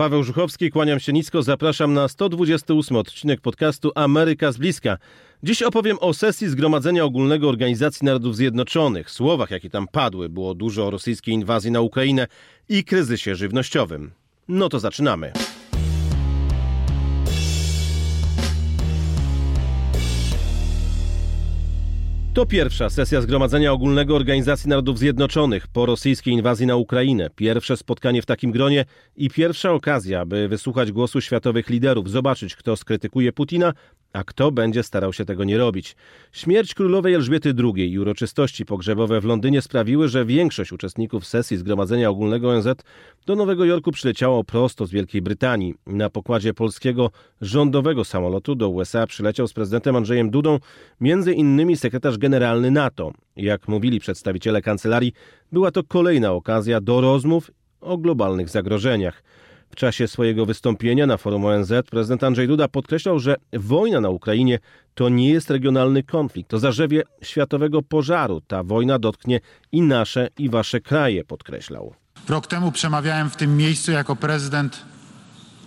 Paweł Żuchowski, kłaniam się nisko, zapraszam na 128 odcinek podcastu Ameryka z bliska. Dziś opowiem o sesji Zgromadzenia Ogólnego Organizacji Narodów Zjednoczonych. Słowach, jakie tam padły, było dużo o rosyjskiej inwazji na Ukrainę i kryzysie żywnościowym. No to zaczynamy. To pierwsza sesja Zgromadzenia Ogólnego Organizacji Narodów Zjednoczonych po rosyjskiej inwazji na Ukrainę. Pierwsze spotkanie w takim gronie i pierwsza okazja, by wysłuchać głosu światowych liderów, zobaczyć, kto skrytykuje Putina, a kto będzie starał się tego nie robić? Śmierć królowej Elżbiety II i uroczystości pogrzebowe w Londynie sprawiły, że większość uczestników sesji Zgromadzenia Ogólnego ONZ do Nowego Jorku przyleciało prosto z Wielkiej Brytanii. Na pokładzie polskiego rządowego samolotu do USA przyleciał z prezydentem Andrzejem Dudą między innymi sekretarz generalny NATO. Jak mówili przedstawiciele kancelarii, była to kolejna okazja do rozmów o globalnych zagrożeniach. W czasie swojego wystąpienia na forum ONZ prezydent Andrzej Duda podkreślał, że wojna na Ukrainie to nie jest regionalny konflikt, to zarzewie światowego pożaru. Ta wojna dotknie i nasze, i wasze kraje, podkreślał. Rok temu przemawiałem w tym miejscu jako prezydent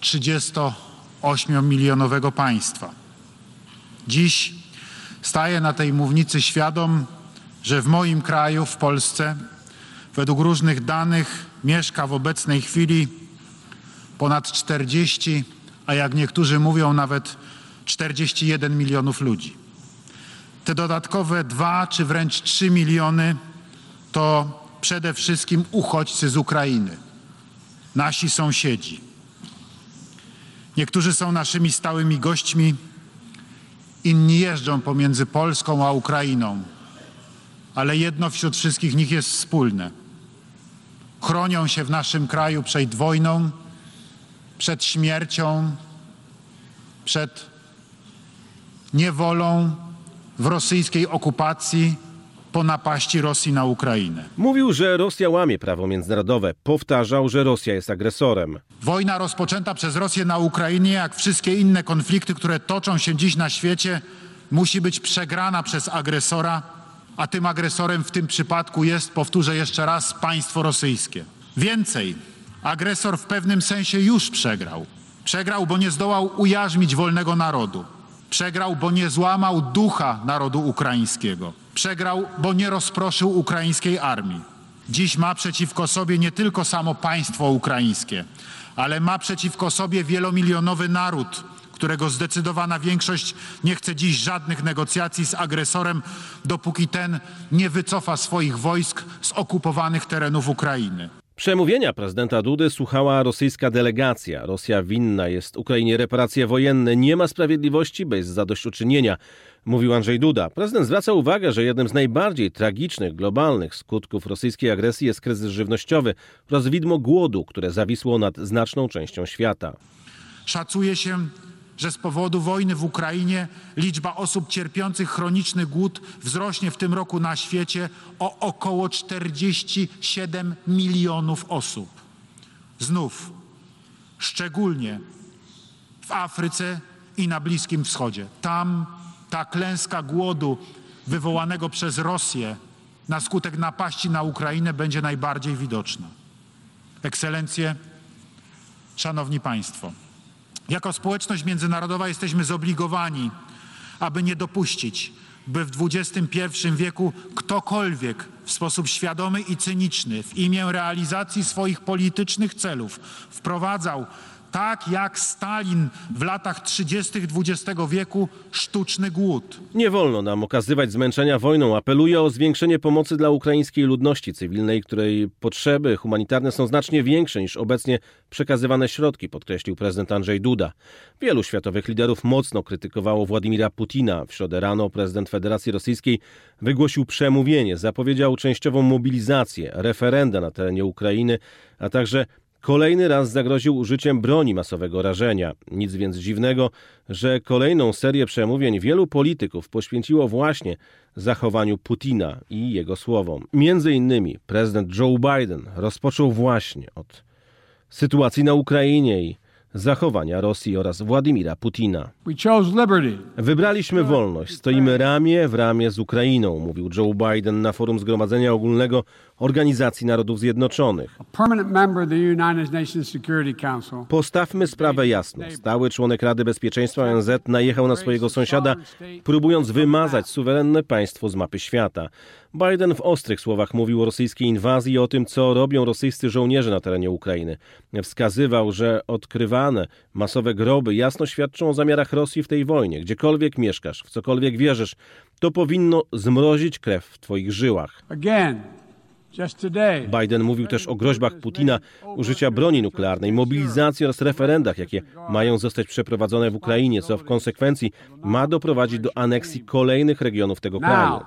38-milionowego państwa. Dziś staję na tej mównicy świadom, że w moim kraju, w Polsce, według różnych danych mieszka w obecnej chwili ponad 40, a jak niektórzy mówią nawet 41 milionów ludzi. Te dodatkowe 2 czy wręcz 3 miliony to przede wszystkim uchodźcy z Ukrainy, nasi sąsiedzi. Niektórzy są naszymi stałymi gośćmi, inni jeżdżą pomiędzy Polską a Ukrainą, ale jedno wśród wszystkich nich jest wspólne. Chronią się w naszym kraju przed wojną, przed śmiercią, przed niewolą w rosyjskiej okupacji po napaści Rosji na Ukrainę. Mówił, że Rosja łamie prawo międzynarodowe. Powtarzał, że Rosja jest agresorem. Wojna rozpoczęta przez Rosję na Ukrainie, jak wszystkie inne konflikty, które toczą się dziś na świecie, musi być przegrana przez agresora, a tym agresorem w tym przypadku jest, powtórzę jeszcze raz, państwo rosyjskie. Więcej, agresor w pewnym sensie już przegrał. Przegrał, bo nie zdołał ujarzmić wolnego narodu. Przegrał, bo nie złamał ducha narodu ukraińskiego. Przegrał, bo nie rozproszył ukraińskiej armii. Dziś ma przeciwko sobie nie tylko samo państwo ukraińskie, ale ma przeciwko sobie wielomilionowy naród, którego zdecydowana większość nie chce dziś żadnych negocjacji z agresorem, dopóki ten nie wycofa swoich wojsk z okupowanych terenów Ukrainy. Przemówienia prezydenta Dudy słuchała rosyjska delegacja. Rosja winna jest Ukrainie reparacje wojenne. Nie ma sprawiedliwości bez zadośćuczynienia, mówił Andrzej Duda. Prezydent zwraca uwagę, że jednym z najbardziej tragicznych globalnych skutków rosyjskiej agresji jest kryzys żywnościowy oraz widmo głodu, które zawisło nad znaczną częścią świata. Szacuje się, że z powodu wojny w Ukrainie liczba osób cierpiących chroniczny głód wzrośnie w tym roku na świecie o około 47 milionów osób. Znów, szczególnie w Afryce i na Bliskim Wschodzie. Tam ta klęska głodu wywołanego przez Rosję na skutek napaści na Ukrainę będzie najbardziej widoczna. Ekscelencje, Szanowni Państwo. Jako społeczność międzynarodowa jesteśmy zobligowani, aby nie dopuścić, by w XXI wieku ktokolwiek w sposób świadomy i cyniczny w imię realizacji swoich politycznych celów wprowadzał tak jak Stalin w latach 30. XX wieku, sztuczny głód. Nie wolno nam okazywać zmęczenia wojną. Apeluję o zwiększenie pomocy dla ukraińskiej ludności cywilnej, której potrzeby humanitarne są znacznie większe niż obecnie przekazywane środki, podkreślił prezydent Andrzej Duda. Wielu światowych liderów mocno krytykowało Władimira Putina. W środę rano prezydent Federacji Rosyjskiej wygłosił przemówienie, zapowiedział częściową mobilizację, referenda na terenie Ukrainy, a także Kolejny raz zagroził użyciem broni masowego rażenia. Nic więc dziwnego, że kolejną serię przemówień wielu polityków poświęciło właśnie zachowaniu Putina i jego słowom. Między innymi prezydent Joe Biden rozpoczął właśnie od sytuacji na Ukrainie i zachowania Rosji oraz Władimira Putina. Wybraliśmy wolność, stoimy ramię w ramię z Ukrainą, mówił Joe Biden na forum Zgromadzenia Ogólnego Organizacji Narodów Zjednoczonych. Postawmy sprawę jasno. Stały członek Rady Bezpieczeństwa ONZ najechał na swojego sąsiada, próbując wymazać suwerenne państwo z mapy świata. Biden w ostrych słowach mówił o rosyjskiej inwazji i o tym, co robią rosyjscy żołnierze na terenie Ukrainy. Wskazywał, że odkrywane masowe groby jasno świadczą o zamiarach Rosji w tej wojnie. Gdziekolwiek mieszkasz, w cokolwiek wierzysz, to powinno zmrozić krew w twoich żyłach. Biden mówił też o groźbach Putina użycia broni nuklearnej, mobilizacji oraz referendach, jakie mają zostać przeprowadzone w Ukrainie, co w konsekwencji ma doprowadzić do aneksji kolejnych regionów tego kraju.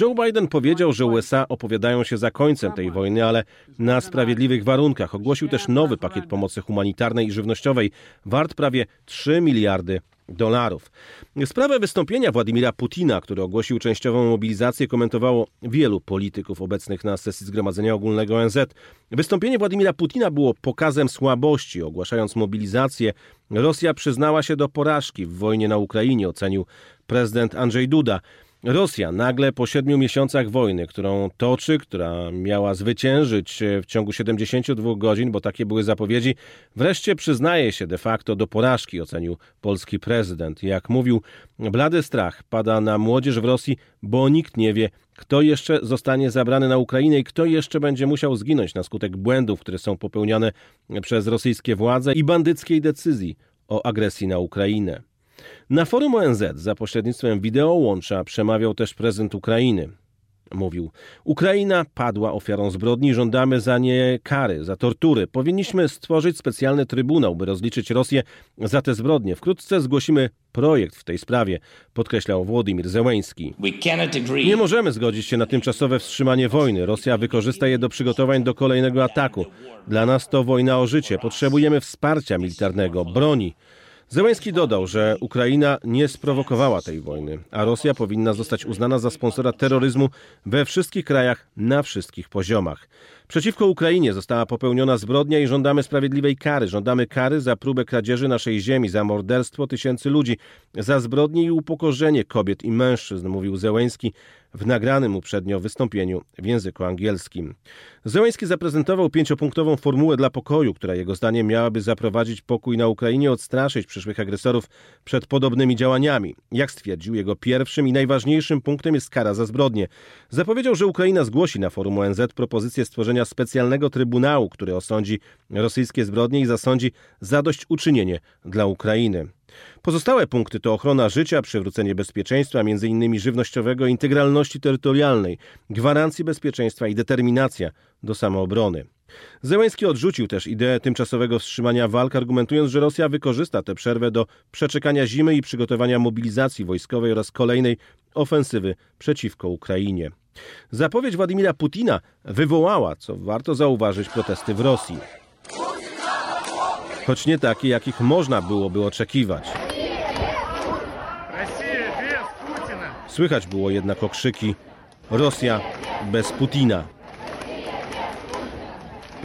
Joe Biden powiedział, że USA opowiadają się za końcem tej wojny, ale na sprawiedliwych warunkach. Ogłosił też nowy pakiet pomocy humanitarnej i żywnościowej, wart prawie 3 miliardy dolarów. Sprawę wystąpienia Władimira Putina, który ogłosił częściową mobilizację, komentowało wielu polityków obecnych na sesji Zgromadzenia Ogólnego ONZ. Wystąpienie Władimira Putina było pokazem słabości. Ogłaszając mobilizację, Rosja przyznała się do porażki w wojnie na Ukrainie, ocenił prezydent Andrzej Duda. Rosja nagle po siedmiu miesiącach wojny, którą toczy, która miała zwyciężyć w ciągu 72 godzin, bo takie były zapowiedzi, wreszcie przyznaje się de facto do porażki, ocenił polski prezydent. Jak mówił, blady strach pada na młodzież w Rosji, bo nikt nie wie, kto jeszcze zostanie zabrany na Ukrainę i kto jeszcze będzie musiał zginąć na skutek błędów, które są popełniane przez rosyjskie władze i bandyckiej decyzji o agresji na Ukrainę. Na forum ONZ za pośrednictwem wideołącza przemawiał też prezydent Ukrainy. Mówił: Ukraina padła ofiarą zbrodni, żądamy za nie kary, za tortury. Powinniśmy stworzyć specjalny trybunał, by rozliczyć Rosję za te zbrodnie. Wkrótce zgłosimy projekt w tej sprawie, podkreślał Władimir Zełęński. Nie możemy zgodzić się na tymczasowe wstrzymanie wojny. Rosja wykorzysta je do przygotowań do kolejnego ataku. Dla nas to wojna o życie. Potrzebujemy wsparcia militarnego, broni. Zełenski dodał, że Ukraina nie sprowokowała tej wojny, a Rosja powinna zostać uznana za sponsora terroryzmu we wszystkich krajach, na wszystkich poziomach. Przeciwko Ukrainie została popełniona zbrodnia i żądamy sprawiedliwej kary. Żądamy kary za próbę kradzieży naszej ziemi, za morderstwo tysięcy ludzi, za zbrodnie i upokorzenie kobiet i mężczyzn, mówił Zełenski w nagranym uprzednio wystąpieniu w języku angielskim. Zełenski zaprezentował pięciopunktową formułę dla pokoju, która jego zdaniem miałaby zaprowadzić pokój na Ukrainie, odstraszyć przyszłych agresorów przed podobnymi działaniami. Jak stwierdził, jego pierwszym i najważniejszym punktem jest kara za zbrodnie. Zapowiedział, że Ukraina zgłosi na forum ONZ propozycję stworzenia specjalnego trybunału, który osądzi rosyjskie zbrodnie i zasądzi zadośćuczynienie dla Ukrainy. Pozostałe punkty to ochrona życia, przywrócenie bezpieczeństwa, m.in. żywnościowego, integralności terytorialnej, gwarancji bezpieczeństwa i determinacja do samoobrony. Zełęński odrzucił też ideę tymczasowego wstrzymania walk, argumentując, że Rosja wykorzysta tę przerwę do przeczekania zimy i przygotowania mobilizacji wojskowej oraz kolejnej ofensywy przeciwko Ukrainie. Zapowiedź Władimira Putina wywołała, co warto zauważyć, protesty w Rosji choć nie takie, jakich można byłoby oczekiwać. Słychać było jednak okrzyki Rosja bez Putina.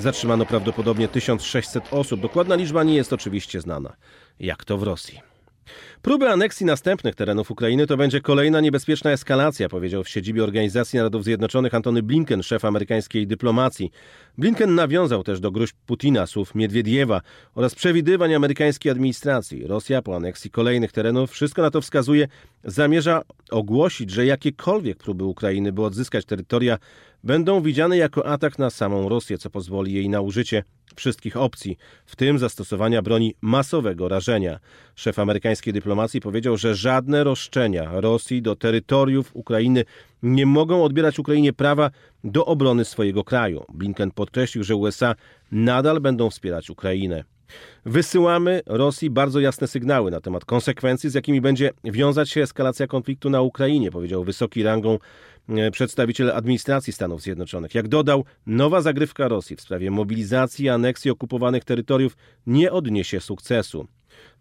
Zatrzymano prawdopodobnie 1600 osób. Dokładna liczba nie jest oczywiście znana. Jak to w Rosji? Próby aneksji następnych terenów Ukrainy to będzie kolejna niebezpieczna eskalacja, powiedział w siedzibie Organizacji Narodów Zjednoczonych Antony Blinken, szef amerykańskiej dyplomacji. Blinken nawiązał też do gruźb Putina, słów Miedwiediewa oraz przewidywań amerykańskiej administracji. Rosja po aneksji kolejnych terenów, wszystko na to wskazuje, zamierza ogłosić, że jakiekolwiek próby Ukrainy, by odzyskać terytoria, będą widziane jako atak na samą Rosję, co pozwoli jej na użycie wszystkich opcji, w tym zastosowania broni masowego rażenia. Szef amerykańskiej dyplomacji powiedział, że żadne roszczenia Rosji do terytoriów Ukrainy nie mogą odbierać Ukrainie prawa do obrony swojego kraju. Blinken podkreślił, że USA nadal będą wspierać Ukrainę. Wysyłamy Rosji bardzo jasne sygnały na temat konsekwencji, z jakimi będzie wiązać się eskalacja konfliktu na Ukrainie, powiedział wysoki rangą e, przedstawiciel administracji Stanów Zjednoczonych. Jak dodał, nowa zagrywka Rosji w sprawie mobilizacji i aneksji okupowanych terytoriów nie odniesie sukcesu.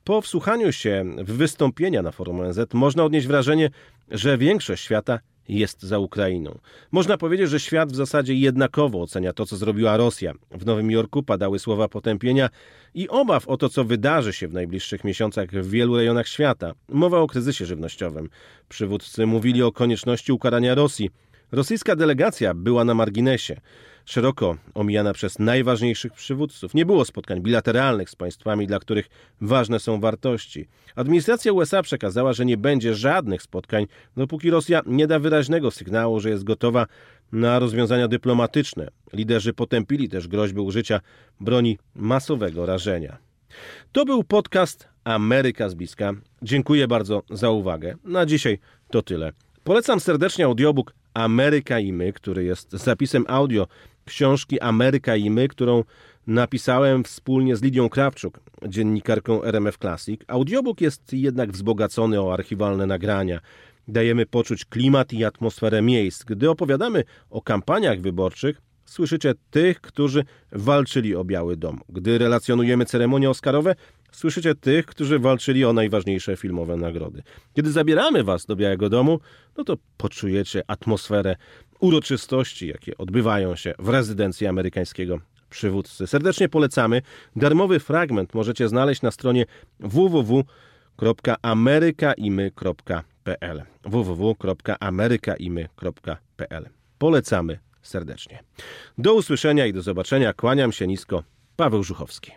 Po wsłuchaniu się w wystąpienia na forum ONZ można odnieść wrażenie, że większość świata jest za Ukrainą. Można powiedzieć, że świat w zasadzie jednakowo ocenia to, co zrobiła Rosja. W Nowym Jorku padały słowa potępienia i obaw o to, co wydarzy się w najbliższych miesiącach w wielu rejonach świata. Mowa o kryzysie żywnościowym. Przywódcy mówili o konieczności ukarania Rosji. Rosyjska delegacja była na marginesie, szeroko omijana przez najważniejszych przywódców. Nie było spotkań bilateralnych z państwami, dla których ważne są wartości. Administracja USA przekazała, że nie będzie żadnych spotkań, dopóki Rosja nie da wyraźnego sygnału, że jest gotowa na rozwiązania dyplomatyczne. Liderzy potępili też groźby użycia broni masowego rażenia. To był podcast Ameryka z bliska. Dziękuję bardzo za uwagę. Na dzisiaj to tyle. Polecam serdecznie audiobook Ameryka i my, który jest zapisem audio książki Ameryka i my, którą napisałem wspólnie z Lidią Krawczuk, dziennikarką RMF Classic. Audiobook jest jednak wzbogacony o archiwalne nagrania. Dajemy poczuć klimat i atmosferę miejsc. Gdy opowiadamy o kampaniach wyborczych, słyszycie tych, którzy walczyli o Biały Dom. Gdy relacjonujemy ceremonie Oscarowe, słyszycie tych, którzy walczyli o najważniejsze filmowe nagrody. Kiedy zabieramy was do Białego Domu, no to poczujecie atmosferę uroczystości, jakie odbywają się w rezydencji amerykańskiego przywódcy. Serdecznie polecamy. Darmowy fragment możecie znaleźć na stronie www.amerykaimy.pl www.amerykaimy.pl Polecamy serdecznie. Do usłyszenia i do zobaczenia. Kłaniam się nisko. Paweł Żuchowski.